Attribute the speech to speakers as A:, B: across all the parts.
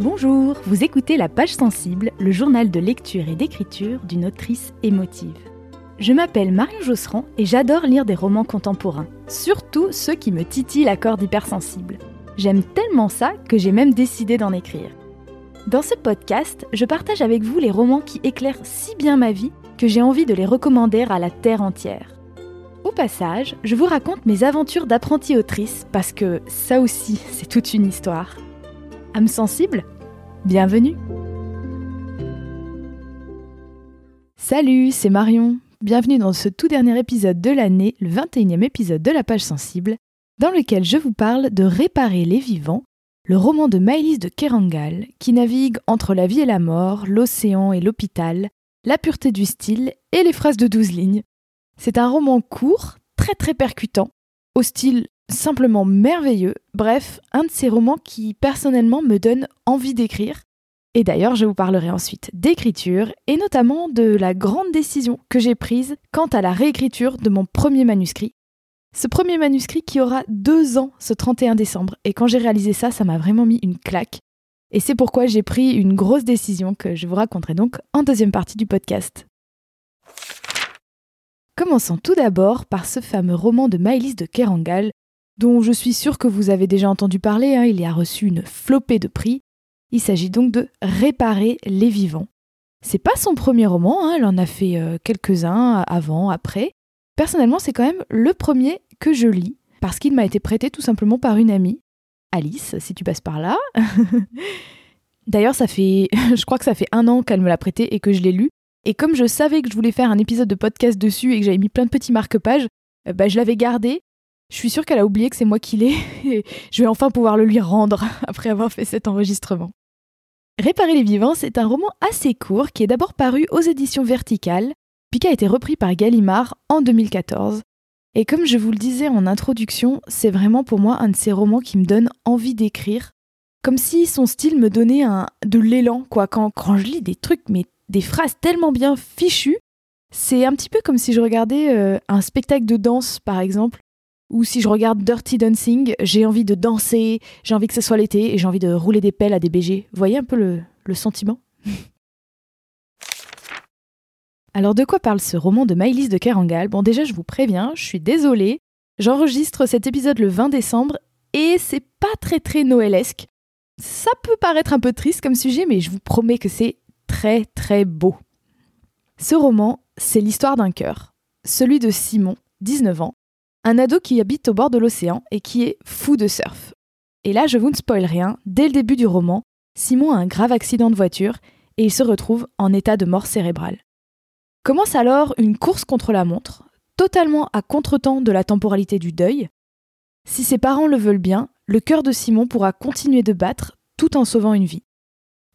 A: Bonjour, vous écoutez La Page Sensible, le journal de lecture et d'écriture d'une autrice émotive. Je m'appelle Marion Josserand et j'adore lire des romans contemporains, surtout ceux qui me titillent la corde hypersensible. J'aime tellement ça que j'ai même décidé d'en écrire. Dans ce podcast, je partage avec vous les romans qui éclairent si bien ma vie que j'ai envie de les recommander à la terre entière. Au passage, je vous raconte mes aventures d'apprentie autrice parce que ça aussi, c'est toute une histoire. Sensible Bienvenue Salut, c'est Marion. Bienvenue dans ce tout dernier épisode de l'année, le 21e épisode de la page sensible, dans lequel je vous parle de Réparer les vivants, le roman de Maëlys de Kerangal, qui navigue entre la vie et la mort, l'océan et l'hôpital, la pureté du style et les phrases de 12 lignes. C'est un roman court, très très percutant, au style simplement merveilleux, bref, un de ces romans qui personnellement me donne envie d'écrire. Et d'ailleurs, je vous parlerai ensuite d'écriture et notamment de la grande décision que j'ai prise quant à la réécriture de mon premier manuscrit. Ce premier manuscrit qui aura deux ans ce 31 décembre. Et quand j'ai réalisé ça, ça m'a vraiment mis une claque. Et c'est pourquoi j'ai pris une grosse décision que je vous raconterai donc en deuxième partie du podcast. Commençons tout d'abord par ce fameux roman de Maëlys de Kerangal, dont je suis sûre que vous avez déjà entendu parler, hein, il y a reçu une flopée de prix. Il s'agit donc de Réparer les vivants. C'est pas son premier roman, hein, elle en a fait euh, quelques-uns avant, après. Personnellement, c'est quand même le premier que je lis, parce qu'il m'a été prêté tout simplement par une amie, Alice, si tu passes par là. D'ailleurs, ça fait, je crois que ça fait un an qu'elle me l'a prêté et que je l'ai lu. Et comme je savais que je voulais faire un épisode de podcast dessus et que j'avais mis plein de petits marque-pages, euh, bah, je l'avais gardé je suis sûre qu'elle a oublié que c'est moi qui l'ai et je vais enfin pouvoir le lui rendre après avoir fait cet enregistrement. Réparer les vivants, c'est un roman assez court qui est d'abord paru aux éditions Verticales, puis qui a été repris par Gallimard en 2014. Et comme je vous le disais en introduction, c'est vraiment pour moi un de ces romans qui me donne envie d'écrire, comme si son style me donnait un, de l'élan, quoi. Quand, je lis des trucs, mais des phrases tellement bien fichues, c'est un petit peu comme si je regardais euh, un spectacle de danse, par exemple, ou si je regarde Dirty Dancing, j'ai envie de danser, j'ai envie que ce soit l'été et j'ai envie de rouler des pelles à des BG. Voyez un peu le, sentiment? Alors de quoi parle ce roman de Maëlys de Kerangal? Bon déjà je vous préviens, je suis désolée, j'enregistre cet épisode le 20 décembre et c'est pas très très noëlesque. Ça peut paraître un peu triste comme sujet mais je vous promets que c'est très très beau. Ce roman, c'est l'histoire d'un cœur, celui de Simon, 19 ans, un ado qui habite au bord de l'océan et qui est fou de surf. Et là, je vous ne spoil rien, dès le début du roman, Simon a un grave accident de voiture et il se retrouve en état de mort cérébrale. Commence alors une course contre la montre, totalement à contretemps de la temporalité du deuil. Si ses parents le veulent bien, le cœur de Simon pourra continuer de battre tout en sauvant une vie.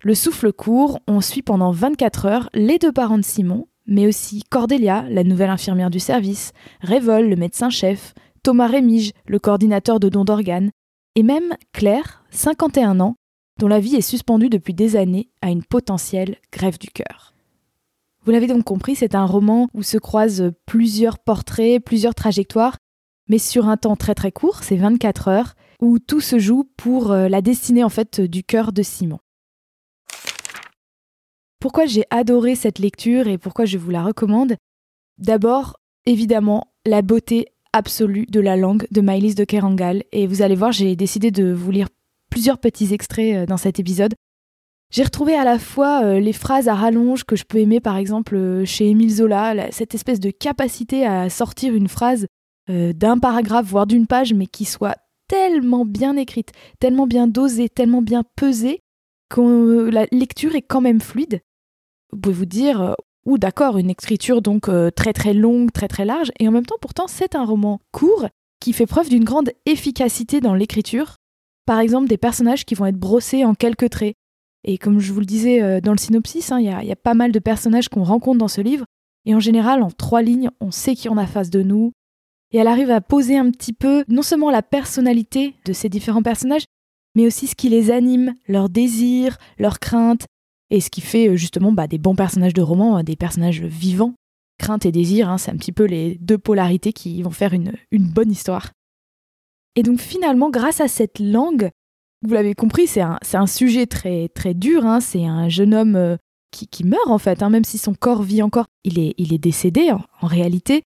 A: Le souffle court, on suit pendant 24 heures les deux parents de Simon, mais aussi Cordélia, la nouvelle infirmière du service, Révol, le médecin-chef, Thomas Rémige, le coordinateur de dons d'organes, et même Claire, 51 ans, dont la vie est suspendue depuis des années à une potentielle grève du cœur. Vous l'avez donc compris, c'est un roman où se croisent plusieurs portraits, plusieurs trajectoires, mais sur un temps très très court, c'est 24 heures, où tout se joue pour euh, la destinée en fait du cœur de Simon. Pourquoi j'ai adoré cette lecture et pourquoi je vous la recommande? D'abord, évidemment, la beauté absolue de la langue de Maëlys de Kerangal. Et vous allez voir, j'ai décidé de vous lire plusieurs petits extraits euh, dans cet épisode. J'ai retrouvé à la fois euh, les phrases à rallonge que je peux aimer par exemple euh, chez Émile Zola, cette espèce de capacité à sortir une phrase d'un paragraphe, voire d'une page, mais qui soit tellement bien écrite, tellement bien dosée, tellement bien pesée, que la lecture est quand même fluide vous pouvez vous dire, euh, ou d'accord, une écriture donc euh, très très longue, très très large, et en même temps pourtant c'est un roman court qui fait preuve d'une grande efficacité dans l'écriture. Par exemple des personnages qui vont être brossés en quelques traits. Et comme je vous le disais euh, dans le synopsis, hein, il y, a pas mal de personnages qu'on rencontre dans ce livre, et en général en trois lignes on sait qui on a face de nous, et elle arrive à poser un petit peu non seulement la personnalité de ces différents personnages, mais aussi ce qui les anime, leurs désirs, leurs craintes, et ce qui fait euh, justement bah, des bons personnages de roman, hein, des personnages vivants. Crainte et désir, hein, c'est un petit peu les deux polarités qui vont faire une, bonne histoire. Et donc finalement, grâce à cette langue, vous l'avez compris, c'est un, sujet très, très dur. Hein. C'est un jeune homme euh, qui, meurt en fait, même si son corps vit encore. Il est, il est décédé en, réalité.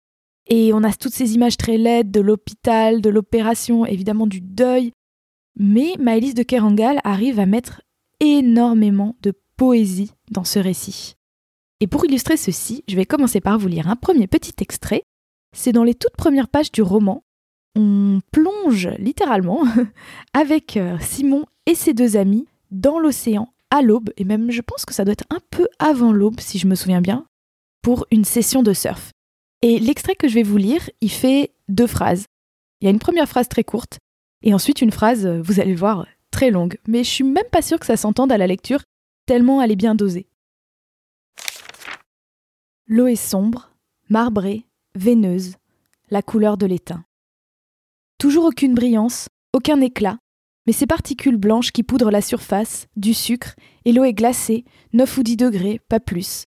A: Et on a toutes ces images très laides de l'hôpital, de l'opération, évidemment du deuil. Mais Maëlys de Kerangal arrive à mettre énormément de poésie dans ce récit. Et pour illustrer ceci, je vais commencer par vous lire un premier petit extrait. C'est dans les toutes premières pages du roman. On plonge littéralement avec euh, Simon et ses deux amis dans l'océan à l'aube, et même je pense que ça doit être un peu avant l'aube si je me souviens bien, pour une session de surf. Et l'extrait que je vais vous lire, il fait deux phrases. Il y a une première phrase très courte, et ensuite une phrase, euh, vous allez le voir, très longue. Mais je suis même pas sûre que ça s'entende à la lecture, tellement elle est bien dosée. L'eau est sombre, marbrée, veineuse, la couleur de l'étain. Toujours aucune brillance, aucun éclat, mais ces particules blanches qui poudrent la surface, du sucre, et l'eau est glacée, 9 ou 10 degrés, pas plus.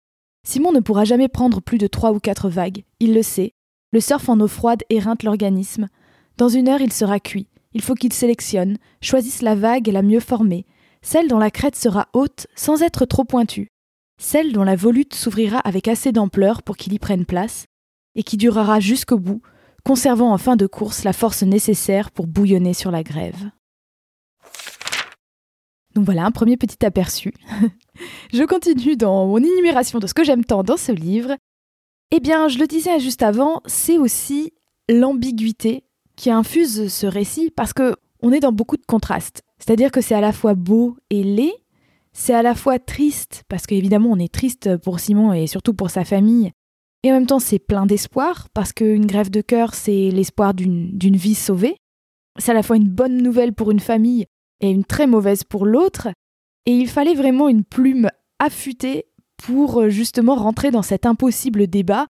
A: Simon ne pourra jamais prendre plus de 3 ou 4 vagues, il le sait. Le surf en eau froide éreinte l'organisme. Dans une heure, il sera cuit. Il faut qu'il sélectionne, choisisse la vague la mieux formée, celle dont la crête sera haute sans être trop pointue celle dont la volute s'ouvrira avec assez d'ampleur pour qu'il y prenne place, et qui durera jusqu'au bout, conservant en fin de course la force nécessaire pour bouillonner sur la grève. Donc voilà un premier petit aperçu. je continue dans mon énumération de ce que j'aime tant dans ce livre. Eh bien, je le disais juste avant, c'est aussi l'ambiguïté qui infuse ce récit parce que on est dans beaucoup de contrastes. C'est-à-dire que c'est à la fois beau et laid, c'est à la fois triste, parce qu'évidemment on est triste pour Simon et surtout pour sa famille, et en même temps c'est plein d'espoir, parce qu'une grève de cœur c'est l'espoir d'une vie sauvée. C'est à la fois une bonne nouvelle pour une famille et une très mauvaise pour l'autre, et il fallait vraiment une plume affûtée pour euh, justement rentrer dans cet impossible débat.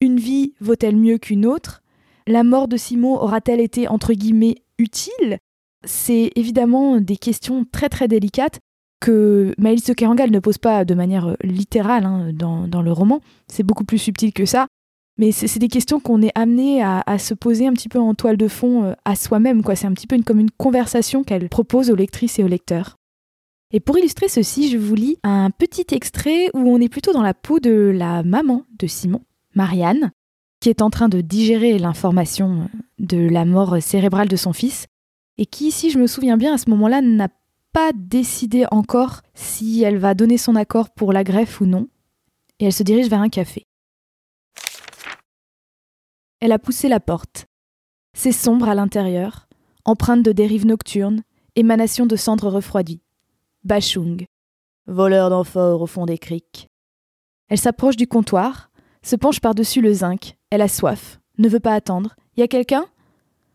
A: Une vie vaut-elle mieux qu'une autre? La mort de Simon aura-t-elle été entre guillemets utile? C'est évidemment des questions très très délicates que Maëlys de Kerangal ne pose pas de manière euh, littérale hein, dans, le roman. C'est beaucoup plus subtil que ça. Mais c'est des questions qu'on est amené à, se poser un petit peu en toile de fond euh, à soi-même. C'est un petit peu comme une conversation qu'elle propose aux lectrices et aux lecteurs. Et pour illustrer ceci, je vous lis un petit extrait où on est plutôt dans la peau de la maman de Simon, Marianne, qui est en train de digérer l'information euh, de la mort cérébrale de son fils, et qui, si je me souviens bien, à ce moment-là, n'a pas décidé encore si elle va donner son accord pour la greffe ou non, et elle se dirige vers un café. Elle a poussé la porte. C'est sombre à l'intérieur, empreinte de dérives nocturnes, émanation de cendres refroidies. Bachung, voleur d'amphores au fond des criques. Elle s'approche du comptoir, se penche par-dessus le zinc. Elle a soif, ne veut pas attendre. Y a quelqu'un?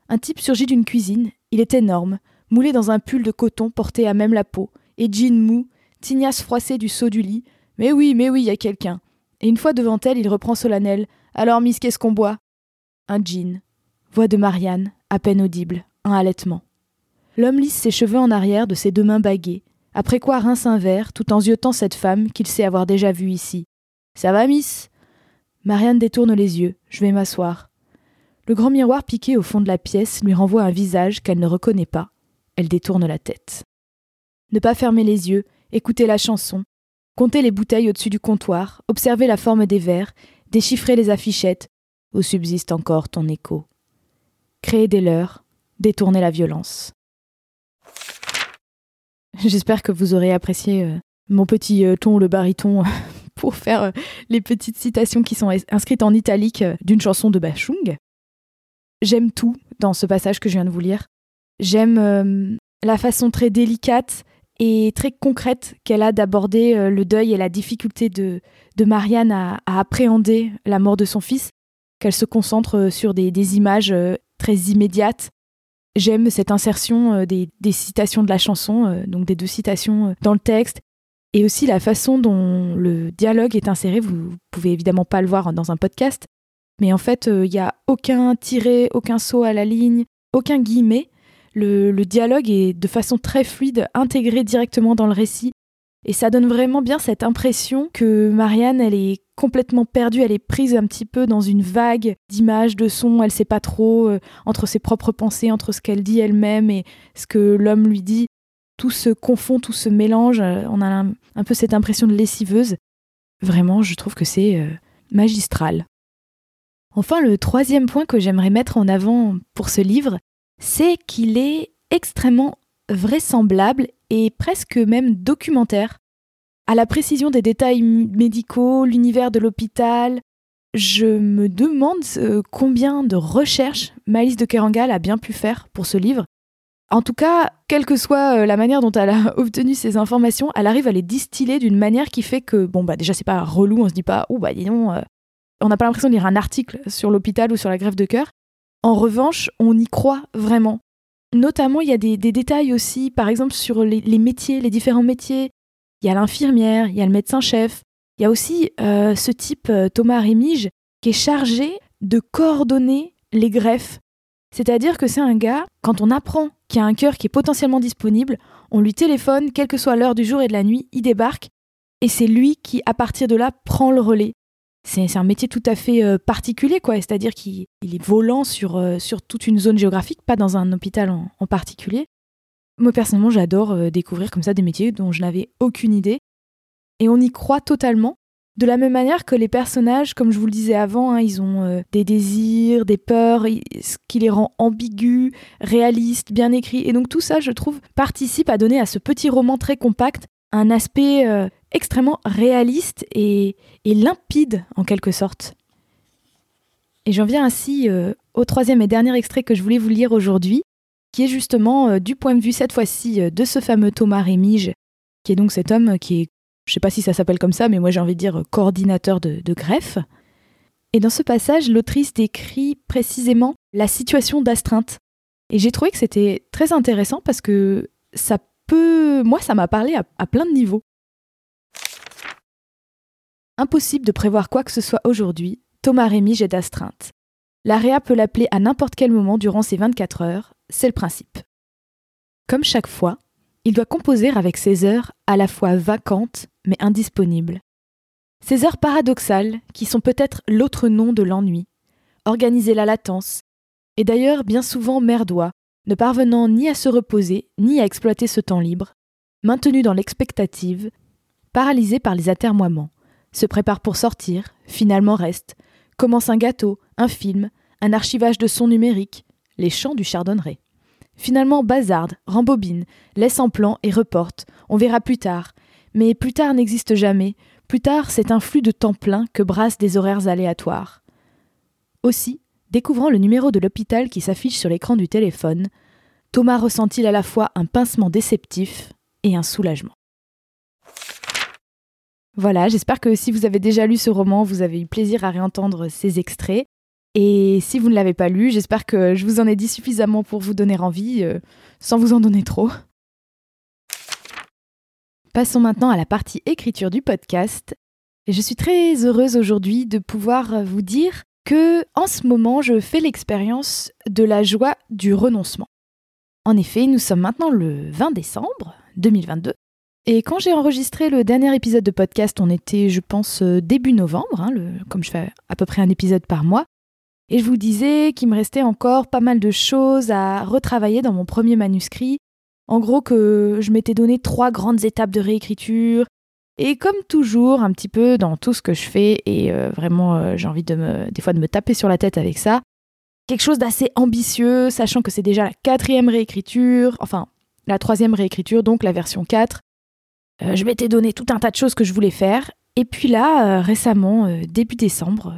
A: Un type surgit d'une cuisine. Il est énorme, moulé dans un pull de coton porté à même la peau, et jean mou, tignasse froissée du saut du lit. Mais oui, mais oui, il y a quelqu'un. Et une fois devant elle, il reprend solennel. Alors, Miss, qu'est-ce qu'on boit? Un jean. Voix de Marianne, à peine audible, un halètement. L'homme lisse ses cheveux en arrière de ses deux mains baguées, après quoi rince un verre tout en ziotant cette femme qu'il sait avoir déjà vue ici. Ça va, Miss? Marianne détourne les yeux. Je vais m'asseoir. Le grand miroir piqué au fond de la pièce lui renvoie un visage qu'elle ne reconnaît pas. Elle détourne la tête. Ne pas fermer les yeux, écouter la chanson, compter les bouteilles au-dessus du comptoir, observer la forme des verres, déchiffrer les affichettes, où subsiste encore ton écho. Créer des leurs, détourner la violence. J'espère que vous aurez apprécié euh, mon petit euh, ton, le baryton, pour faire euh, les petites citations qui sont inscrites en italique d'une chanson de Bachung. J'aime tout dans ce passage que je viens de vous lire. J'aime euh, la façon très délicate et très concrète qu'elle a d'aborder euh, le deuil et la difficulté de, de Marianne à, appréhender la mort de son fils, qu'elle se concentre euh, sur des, images très immédiates. J'aime cette insertion des, citations de la chanson, donc des deux citations dans le texte, et aussi la façon dont le dialogue est inséré. Vous, ne pouvez évidemment pas le voir dans un podcast, mais en fait, il n'y a aucun tiré, aucun saut à la ligne, aucun guillemet le, dialogue est de façon très fluide, intégré directement dans le récit. Et ça donne vraiment bien cette impression que Marianne, elle est complètement perdue, elle est prise un petit peu dans une vague d'images, de sons, elle sait pas trop euh, entre ses propres pensées, entre ce qu'elle dit elle-même et ce que l'homme lui dit. tout se confond, tout se mélange. On a un, peu cette impression de lessiveuse. Vraiment, je trouve que c'est magistral. Enfin, le troisième point que j'aimerais mettre en avant pour ce livre, c'est qu'il est extrêmement vraisemblable et presque même documentaire. À la précision des détails médicaux, l'univers de l'hôpital, je me demande euh, combien de recherches Malice de Kerangal a bien pu faire pour ce livre. En tout cas, quelle que soit euh, la manière dont elle a obtenu ces informations, elle arrive à les distiller d'une manière qui fait que, bon, bah déjà, c'est pas relou, on se dit pas, oh, bah dis euh, on n'a pas l'impression de lire un article sur l'hôpital ou sur la grève de cœur. En revanche, on y croit vraiment. Notamment, il y a des, détails aussi, par exemple, sur les, métiers, les différents métiers. Il y a l'infirmière, il y a le médecin-chef. Il y a aussi euh, ce type, euh, Thomas Rémige, qui est chargé de coordonner les greffes. C'est-à-dire que c'est un gars, quand on apprend qu'il y a un cœur qui est potentiellement disponible, on lui téléphone, quelle que soit l'heure du jour et de la nuit, il débarque, et c'est lui qui, à partir de là, prend le relais c'est un métier tout à fait euh, particulier, quoi. C'est-à-dire qu'il est volant sur, euh, sur toute une zone géographique, pas dans un hôpital en, particulier. Moi, personnellement, j'adore euh, découvrir comme ça des métiers dont je n'avais aucune idée. Et on y croit totalement. De la même manière que les personnages, comme je vous le disais avant, hein, ils ont des désirs, des peurs, ce qui les rend ambigus, réalistes, bien écrits. Et donc tout ça, je trouve, participe à donner à ce petit roman très compact un aspect extrêmement réaliste et, limpide en quelque sorte. Et j'en viens ainsi euh, au troisième et dernier extrait que je voulais vous lire aujourd'hui, qui est justement euh, du point de vue cette fois-ci euh, de ce fameux Thomas Rémige, qui est donc cet homme qui est, je sais pas si ça s'appelle comme ça, mais moi j'ai envie de dire coordinateur de, de greffe. Et dans ce passage, l'autrice décrit précisément la situation d'astreinte. Et j'ai trouvé que c'était très intéressant parce que ça moi ça m'a parlé à plein de niveaux. Impossible de prévoir quoi que ce soit aujourd'hui, Thomas Rémy jette d'astreinte. L'AREA peut l'appeler à n'importe quel moment durant ces 24 heures, c'est le principe. Comme chaque fois, il doit composer avec ses heures à la fois vacantes mais indisponibles. Ces heures paradoxales, qui sont peut-être l'autre nom de l'ennui, organiser la latence, et d'ailleurs bien souvent merdois, ne parvenant ni à se reposer ni à exploiter ce temps libre, maintenu dans l'expectative, paralysé par les atermoiements, se prépare pour sortir, finalement reste, commence un gâteau, un film, un archivage de son numérique, les chants du chardonneret. Finalement bazarde, rembobine, laisse en plan et reporte, on verra plus tard. Mais plus tard n'existe jamais, plus tard c'est un flux de temps plein que brassent des horaires aléatoires. Aussi, découvrant le numéro de l'hôpital qui s'affiche sur l'écran du téléphone, Thomas ressentit à la fois un pincement déceptif et un soulagement. Voilà, j'espère que si vous avez déjà lu ce roman, vous avez eu plaisir à réentendre ces extraits. Et si vous ne l'avez pas lu, j'espère que je vous en ai dit suffisamment pour vous donner envie, euh, sans vous en donner trop. Passons maintenant à la partie écriture du podcast. Je suis très heureuse aujourd'hui de pouvoir vous dire que en ce moment, je fais l'expérience de la joie du renoncement. En effet, nous sommes maintenant le 20 décembre 2022 et quand j'ai enregistré le dernier épisode de podcast, on était, je pense, euh, début novembre, hein, comme je fais à peu près un épisode par mois. Et je vous disais qu'il me restait encore pas mal de choses à retravailler dans mon premier manuscrit. En gros, que je m'étais donné trois grandes étapes de réécriture. Et comme toujours, un petit peu dans tout ce que je fais, et euh, vraiment, euh, j'ai envie des fois de me taper sur la tête avec ça, quelque chose d'assez ambitieux, sachant que c'est déjà la quatrième réécriture, enfin, la troisième réécriture, donc la version 4. Euh, je m'étais donné tout un tas de choses que je voulais faire. Et puis là, récemment, début décembre,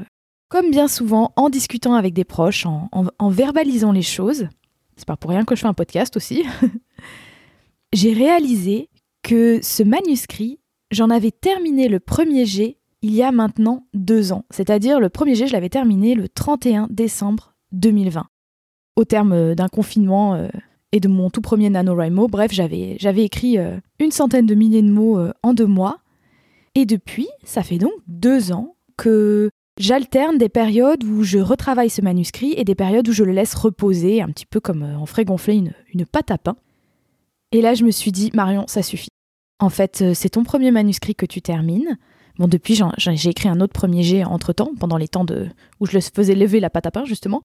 A: comme bien souvent, en discutant avec des proches, en, verbalisant les choses, c'est pas pour rien que je fais un podcast aussi, j'ai réalisé que ce manuscrit, j'en avais terminé le premier jet il y a maintenant deux ans. C'est-à-dire le premier jet, je l'avais terminé le 31 décembre 2020. Au terme d'un confinement et de mon tout premier NaNoWriMo. Bref, j'avais, écrit euh, une centaine de milliers de mots euh, en deux mois. Et depuis, ça fait donc deux ans que j'alterne des périodes où je retravaille ce manuscrit et des périodes où je le laisse reposer, un petit peu comme euh, on ferait gonfler une, une pâte à pain. Et là, je me suis dit, Marion, ça suffit. En fait, c'est ton premier manuscrit que tu termines. Bon, depuis, j'ai écrit un autre premier jet entre-temps, pendant les temps de, où je le faisais lever la pâte à pain, justement.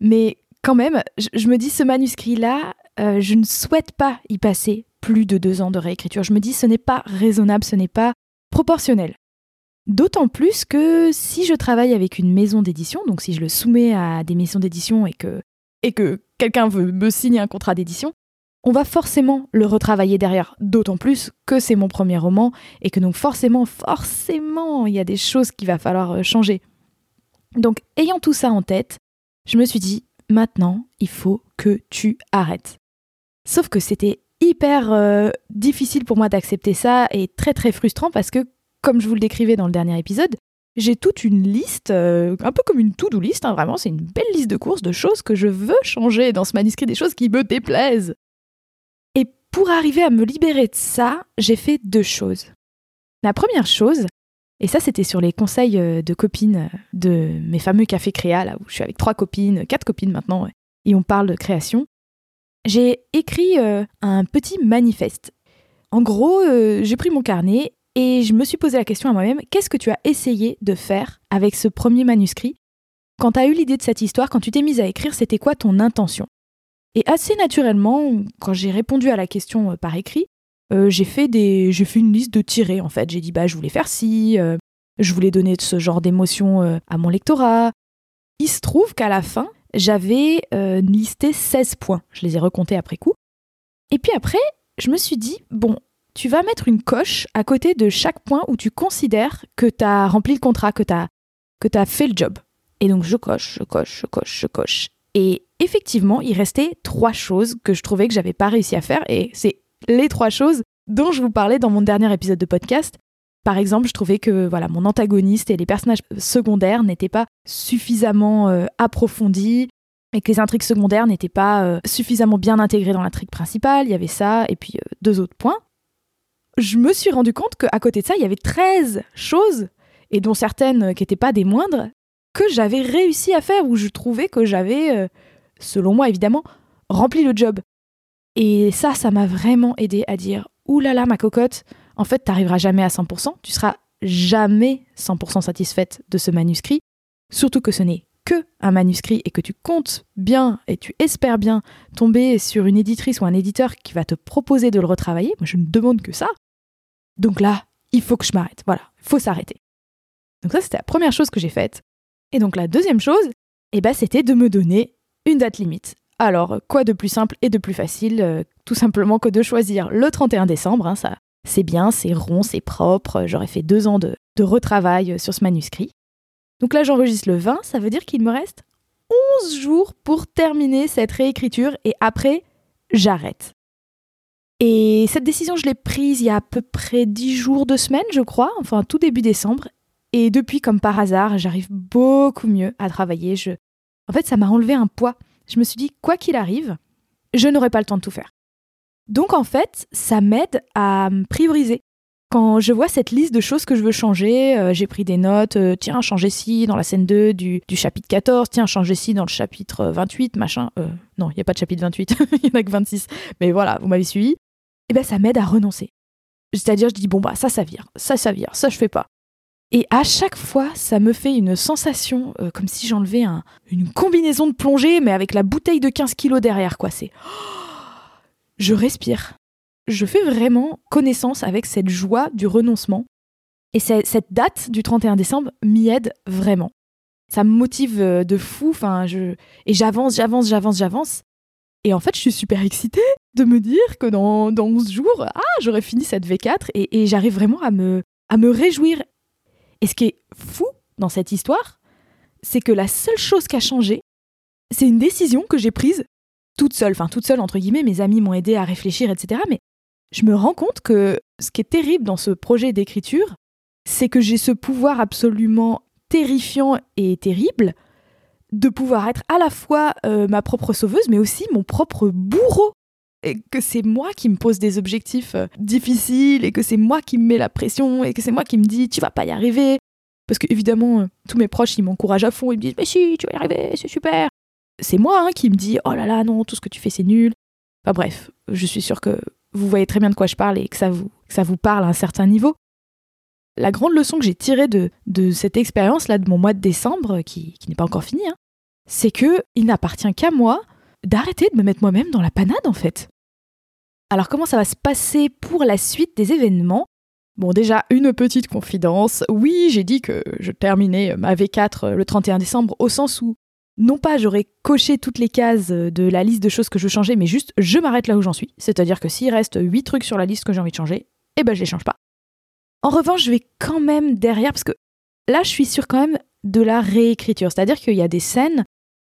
A: Mais quand même, je, me dis, ce manuscrit-là, euh, je ne souhaite pas y passer plus de deux ans de réécriture. Je me dis, ce n'est pas raisonnable, ce n'est pas proportionnel. D'autant plus que si je travaille avec une maison d'édition, donc si je le soumets à des maisons d'édition et que, et que quelqu'un veut me signer un contrat d'édition, on va forcément le retravailler derrière. D'autant plus que c'est mon premier roman et que donc forcément, forcément, il y a des choses qu'il va falloir euh, changer. Donc ayant tout ça en tête, je me suis dit, maintenant, il faut que tu arrêtes. Sauf que c'était hyper euh, difficile pour moi d'accepter ça et très très frustrant parce que, comme je vous le décrivais dans le dernier épisode, j'ai toute une liste, euh, un peu comme une to-do list, hein, vraiment, c'est une belle liste de courses, de choses que je veux changer dans ce manuscrit, des choses qui me déplaisent. Pour arriver à me libérer de ça, j'ai fait deux choses. La première chose, et ça c'était sur les conseils euh, de copines de mes fameux cafés créa, là où je suis avec trois copines, quatre copines maintenant, et on parle de création, j'ai écrit euh, un petit manifeste. En gros, euh, j'ai pris mon carnet et je me suis posé la question à moi-même, qu'est-ce que tu as essayé de faire avec ce premier manuscrit? Quand tu as eu l'idée de cette histoire, quand tu t'es mise à écrire, c'était quoi ton intention? Et assez naturellement, quand j'ai répondu à la question euh, par écrit, j'ai fait des une liste de tirés en fait. J'ai dit bah je voulais faire ci, je voulais donner ce genre d'émotion à mon lectorat. Il se trouve qu'à la fin, j'avais euh, listé 16 points. Je les ai recomptés après coup. Et puis après, je me suis dit, bon, tu vas mettre une coche à côté de chaque point où tu considères que tu as rempli le contrat, que tu as, as fait le job. Et donc je coche, je coche, je coche, je coche. Et effectivement, il restait trois choses que je trouvais que j'avais pas réussi à faire. Et c'est les trois choses dont je vous parlais dans mon dernier épisode de podcast. Par exemple, je trouvais que voilà, mon antagoniste et les personnages secondaires n'étaient pas suffisamment euh, approfondis et que les intrigues secondaires n'étaient pas euh, suffisamment bien intégrées dans l'intrigue principale. Il y avait ça et puis euh, deux autres points. Je me suis rendu compte qu'à côté de ça, il y avait 13 choses, et dont certaines qui n'étaient pas des moindres, que j'avais réussi à faire, où je trouvais que j'avais, selon moi évidemment, rempli le job. Et ça, ça m'a vraiment aidé à dire là, ma cocotte, en fait, tu n'arriveras jamais à 100%, tu seras jamais 100% satisfaite de ce manuscrit, surtout que ce n'est que un manuscrit et que tu comptes bien et tu espères bien tomber sur une éditrice ou un éditeur qui va te proposer de le retravailler, moi je ne demande que ça. Donc là, il faut que je m'arrête. Voilà, il faut s'arrêter. Donc ça, c'était la première chose que j'ai faite. Et donc la deuxième chose, eh ben, c'était de me donner une date limite. Alors, quoi de plus simple et de plus facile, euh, tout simplement que de choisir le 31 décembre, hein, c'est bien, c'est rond, c'est propre, j'aurais fait deux ans de, retravail sur ce manuscrit. Donc là, j'enregistre le 20, ça veut dire qu'il me reste 11 jours pour terminer cette réécriture et après, j'arrête. Et cette décision, je l'ai prise il y a à peu près 10 jours, de semaines, je crois, enfin tout début décembre. Et depuis, comme par hasard, j'arrive beaucoup mieux à travailler. En fait, ça m'a enlevé un poids. Je me suis dit, quoi qu'il arrive, je n'aurai pas le temps de tout faire. Donc en fait, ça m'aide à prioriser. Quand je vois cette liste de choses que je veux changer, euh, j'ai pris des notes, euh, tiens, changer ci dans la scène 2 du, chapitre 14, tiens, changer ci dans le chapitre 28, machin. Euh, non, il n'y a pas de chapitre 28, il n'y en a que 26. Mais voilà, vous m'avez suivi. Et eh bien ça m'aide à renoncer. C'est-à-dire, je dis, bon, bah ça, ça vire, ça, ça vire, ça, je fais pas. Et à chaque fois, ça me fait une sensation comme si j'enlevais une combinaison de plongée, mais avec la bouteille de 15 kilos derrière, quoi. C'est je respire. Je fais vraiment connaissance avec cette joie du renoncement. Et cette date du 31 décembre m'y aide vraiment. Ça me motive euh, de fou. Enfin, je... Et j'avance, j'avance, j'avance, j'avance. Et en fait, je suis super excitée de me dire que dans, dans 11 jours, ah, j'aurais fini cette V4 et, et j'arrive vraiment à me, à me réjouir. Et ce qui est fou dans cette histoire, c'est que la seule chose qui a changé, c'est une décision que j'ai prise toute seule, enfin toute seule entre guillemets, mes amis m'ont aidé à réfléchir, etc. Mais je me rends compte que ce qui est terrible dans ce projet d'écriture, c'est que j'ai ce pouvoir absolument terrifiant et terrible de pouvoir être à la fois euh, ma propre sauveuse, mais aussi mon propre bourreau. Et que c'est moi qui me pose des objectifs euh, difficiles, et que c'est moi qui me mets la pression, et que c'est moi qui me dis tu vas pas y arriver. Parce que évidemment, euh, tous mes proches, ils m'encouragent à fond, ils me disent mais si, tu vas y arriver, c'est super c'est moi hein, qui me dis oh là là non tout ce que tu fais c'est nul. Enfin bref, je suis sûre que vous voyez très bien de quoi je parle et que ça vous, ça vous parle à un certain niveau. La grande leçon que j'ai tirée de, de cette expérience-là de mon mois de décembre, qui, n'est pas encore fini, hein, c'est que il n'appartient qu'à moi d'arrêter de me mettre moi-même dans la panade en fait. Alors comment ça va se passer pour la suite des événements? Bon déjà, une petite confidence. Oui, j'ai dit que je terminais ma V4 le 31 décembre au sens où non pas j'aurais coché toutes les cases de la liste de choses que je veux changer, mais juste je m'arrête là où j'en suis. C'est-à-dire que s'il reste 8 trucs sur la liste que j'ai envie de changer, eh ben je les change pas. En revanche, je vais quand même derrière, parce que là je suis sur quand même de la réécriture. C'est-à-dire qu'il y a des scènes,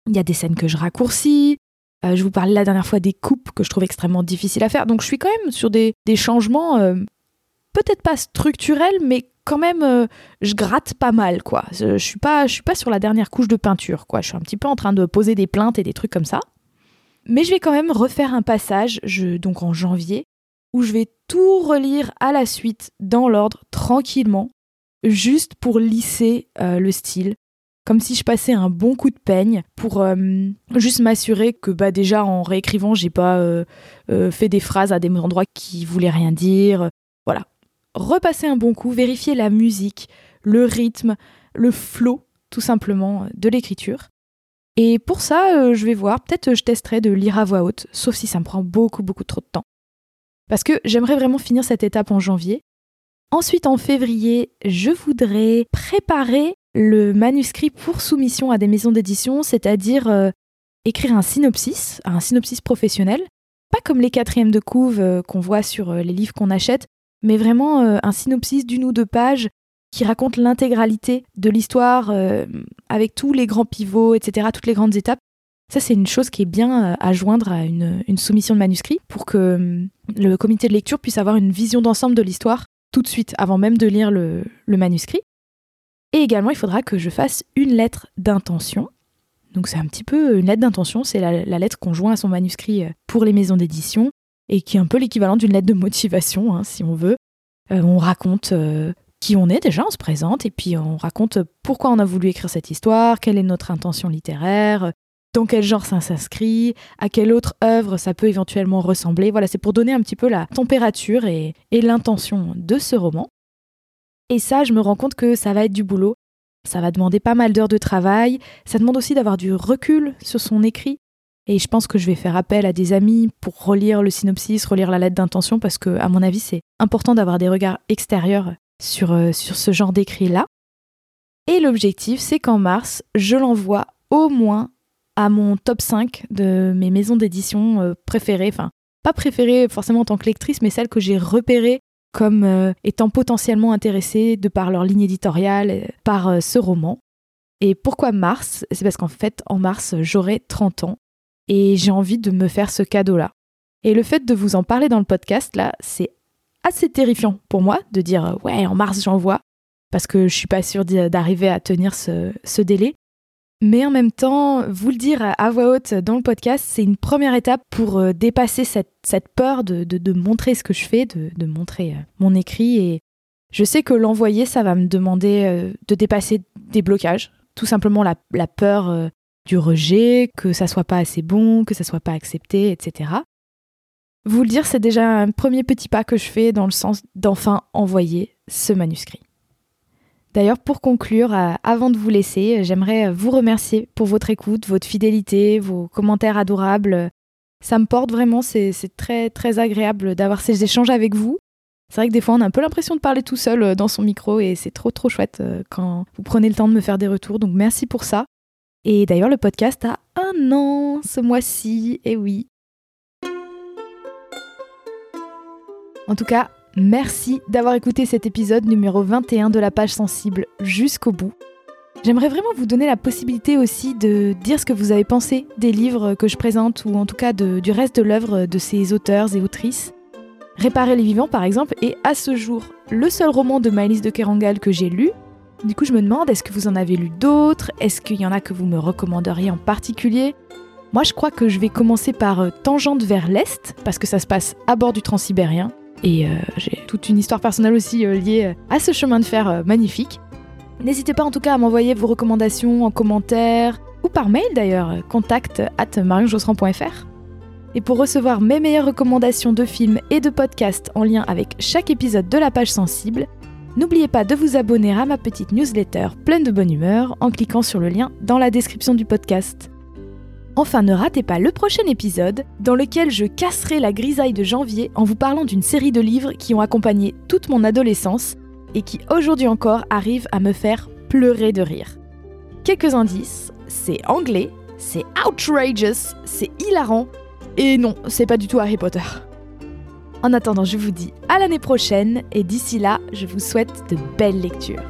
A: il y a des scènes que je raccourcis, euh, je vous parlais la dernière fois des coupes que je trouve extrêmement difficiles à faire. Donc je suis quand même sur des, changements euh, peut-être pas structurels, mais quand même euh, je gratte pas mal quoi. Je, je, suis pas je suis sur la dernière couche de peinture quoi. Je suis un petit peu en train de poser des plaintes et des trucs comme ça. Mais je vais quand même refaire un passage donc en janvier où je vais tout relire à la suite dans l'ordre tranquillement juste pour lisser le style comme si je passais un bon coup de peigne pour euh, juste m'assurer que bah déjà en réécrivant j'ai pas euh, euh, fait des phrases à des endroits qui voulaient rien dire. Voilà. Repasser un bon coup vérifier la musique le rythme le flow tout simplement de l'écriture. Et pour ça je vais voir peut-être je testerai de lire à voix haute sauf si ça me prend beaucoup beaucoup trop de temps. Parce que j'aimerais vraiment finir cette étape en janvier. Ensuite, en février, je voudrais préparer le manuscrit pour soumission à des maisons d'édition, c'est-à-dire euh, écrire un synopsis, un synopsis professionnel, pas comme les quatrièmes de couve euh, qu'on voit sur euh, les livres qu'on achète, mais vraiment un synopsis d'une ou deux pages qui raconte l'intégralité de l'histoire avec tous les grands pivots, etc., toutes les grandes étapes. Ça, c'est une chose qui est bien à joindre à une, soumission de manuscrit pour que le comité de lecture puisse avoir une vision d'ensemble de l'histoire tout de suite, avant même de lire le manuscrit. Et également, il faudra que je fasse une lettre d'intention. Donc c'est un petit peu une lettre d'intention, c'est la, lettre qu'on joint à son manuscrit euh, pour les maisons d'édition et qui est un peu l'équivalent d'une lettre de motivation, hein, si on veut. Euh, on raconte euh, qui on est déjà, on se présente et puis on raconte pourquoi on a voulu écrire cette histoire, quelle est notre intention littéraire, dans quel genre ça s'inscrit, à quelle autre œuvre ça peut éventuellement ressembler. Voilà, c'est pour donner un petit peu la température et l'intention de ce roman. Et ça, je me rends compte que ça va être du boulot. Ça va demander pas mal d'heures de travail. Ça demande aussi d'avoir du recul sur son écrit. Et je pense que je vais faire appel à des amis pour relire le synopsis, relire la lettre d'intention, parce que, à mon avis, c'est important d'avoir des regards extérieurs sur, euh, sur ce genre d'écrit-là. Et l'objectif, c'est qu'en mars, je l'envoie au moins à mon top 5 de mes maisons d'édition euh, préférées. Enfin, pas préférées forcément en tant que lectrice, mais celles que j'ai repérées comme euh, étant potentiellement intéressés de par leur ligne éditoriale, euh, par euh, ce roman. Et pourquoi mars? C'est parce qu'en fait, en mars, j'aurai 30 ans et j'ai envie de me faire ce cadeau-là. Et le fait de vous en parler dans le podcast, là, c'est assez terrifiant pour moi de dire ouais, en mars, j'envoie, parce que je suis pas sûre d'arriver à tenir ce délai. Mais en même temps, vous le dire à voix haute dans le podcast, c'est une première étape pour euh, dépasser cette, peur de, montrer ce que je fais, de, montrer euh, mon écrit. Et je sais que l'envoyer, ça va me demander euh, de dépasser des blocages. Tout simplement la, peur du rejet, que ça soit pas assez bon, que ça soit pas accepté, etc. Vous le dire, c'est déjà un premier petit pas que je fais dans le sens d'enfin envoyer ce manuscrit. D'ailleurs, pour conclure, euh, avant de vous laisser, euh, j'aimerais vous remercier pour votre écoute, votre fidélité, vos commentaires adorables. Ça me porte vraiment, c'est très très agréable d'avoir ces échanges avec vous. C'est vrai que des fois on a un peu l'impression de parler tout seul euh, dans son micro et c'est trop trop chouette quand vous prenez le temps de me faire des retours, donc merci pour ça. Et d'ailleurs le podcast a un an ce mois-ci, et oui. En tout cas, Merci d'avoir écouté cet épisode numéro 21 de la page sensible jusqu'au bout. J'aimerais vraiment vous donner la possibilité aussi de dire ce que vous avez pensé des livres que je présente ou en tout cas du reste de l'œuvre de ces auteurs et autrices. Réparer les vivants par exemple est à ce jour le seul roman de Maëlys de Kerangal que j'ai lu. Du coup je me demande est-ce que vous en avez lu d'autres? Est-ce qu'il y en a que vous me recommanderiez en particulier? Moi je crois que je vais commencer par euh, Tangente vers l'Est parce que ça se passe à bord du Transsibérien et euh, j'ai toute une histoire personnelle aussi euh, liée euh, à ce chemin de fer magnifique. N'hésitez pas en tout cas à m'envoyer vos recommandations en commentaire ou par mail d'ailleurs, contact at marionjosserand.fr. Et pour recevoir mes meilleures recommandations de films et de podcasts en lien avec chaque épisode de la page sensible, n'oubliez pas de vous abonner à ma petite newsletter pleine de bonne humeur en cliquant sur le lien dans la description du podcast. Enfin, ne ratez pas le prochain épisode dans lequel je casserai la grisaille de janvier en vous parlant d'une série de livres qui ont accompagné toute mon adolescence et qui aujourd'hui encore arrivent à me faire pleurer de rire. Quelques indices, c'est anglais, c'est outrageous, c'est hilarant, et non, c'est pas du tout Harry Potter. En attendant, je vous dis à l'année prochaine, et d'ici là, je vous souhaite de belles lectures.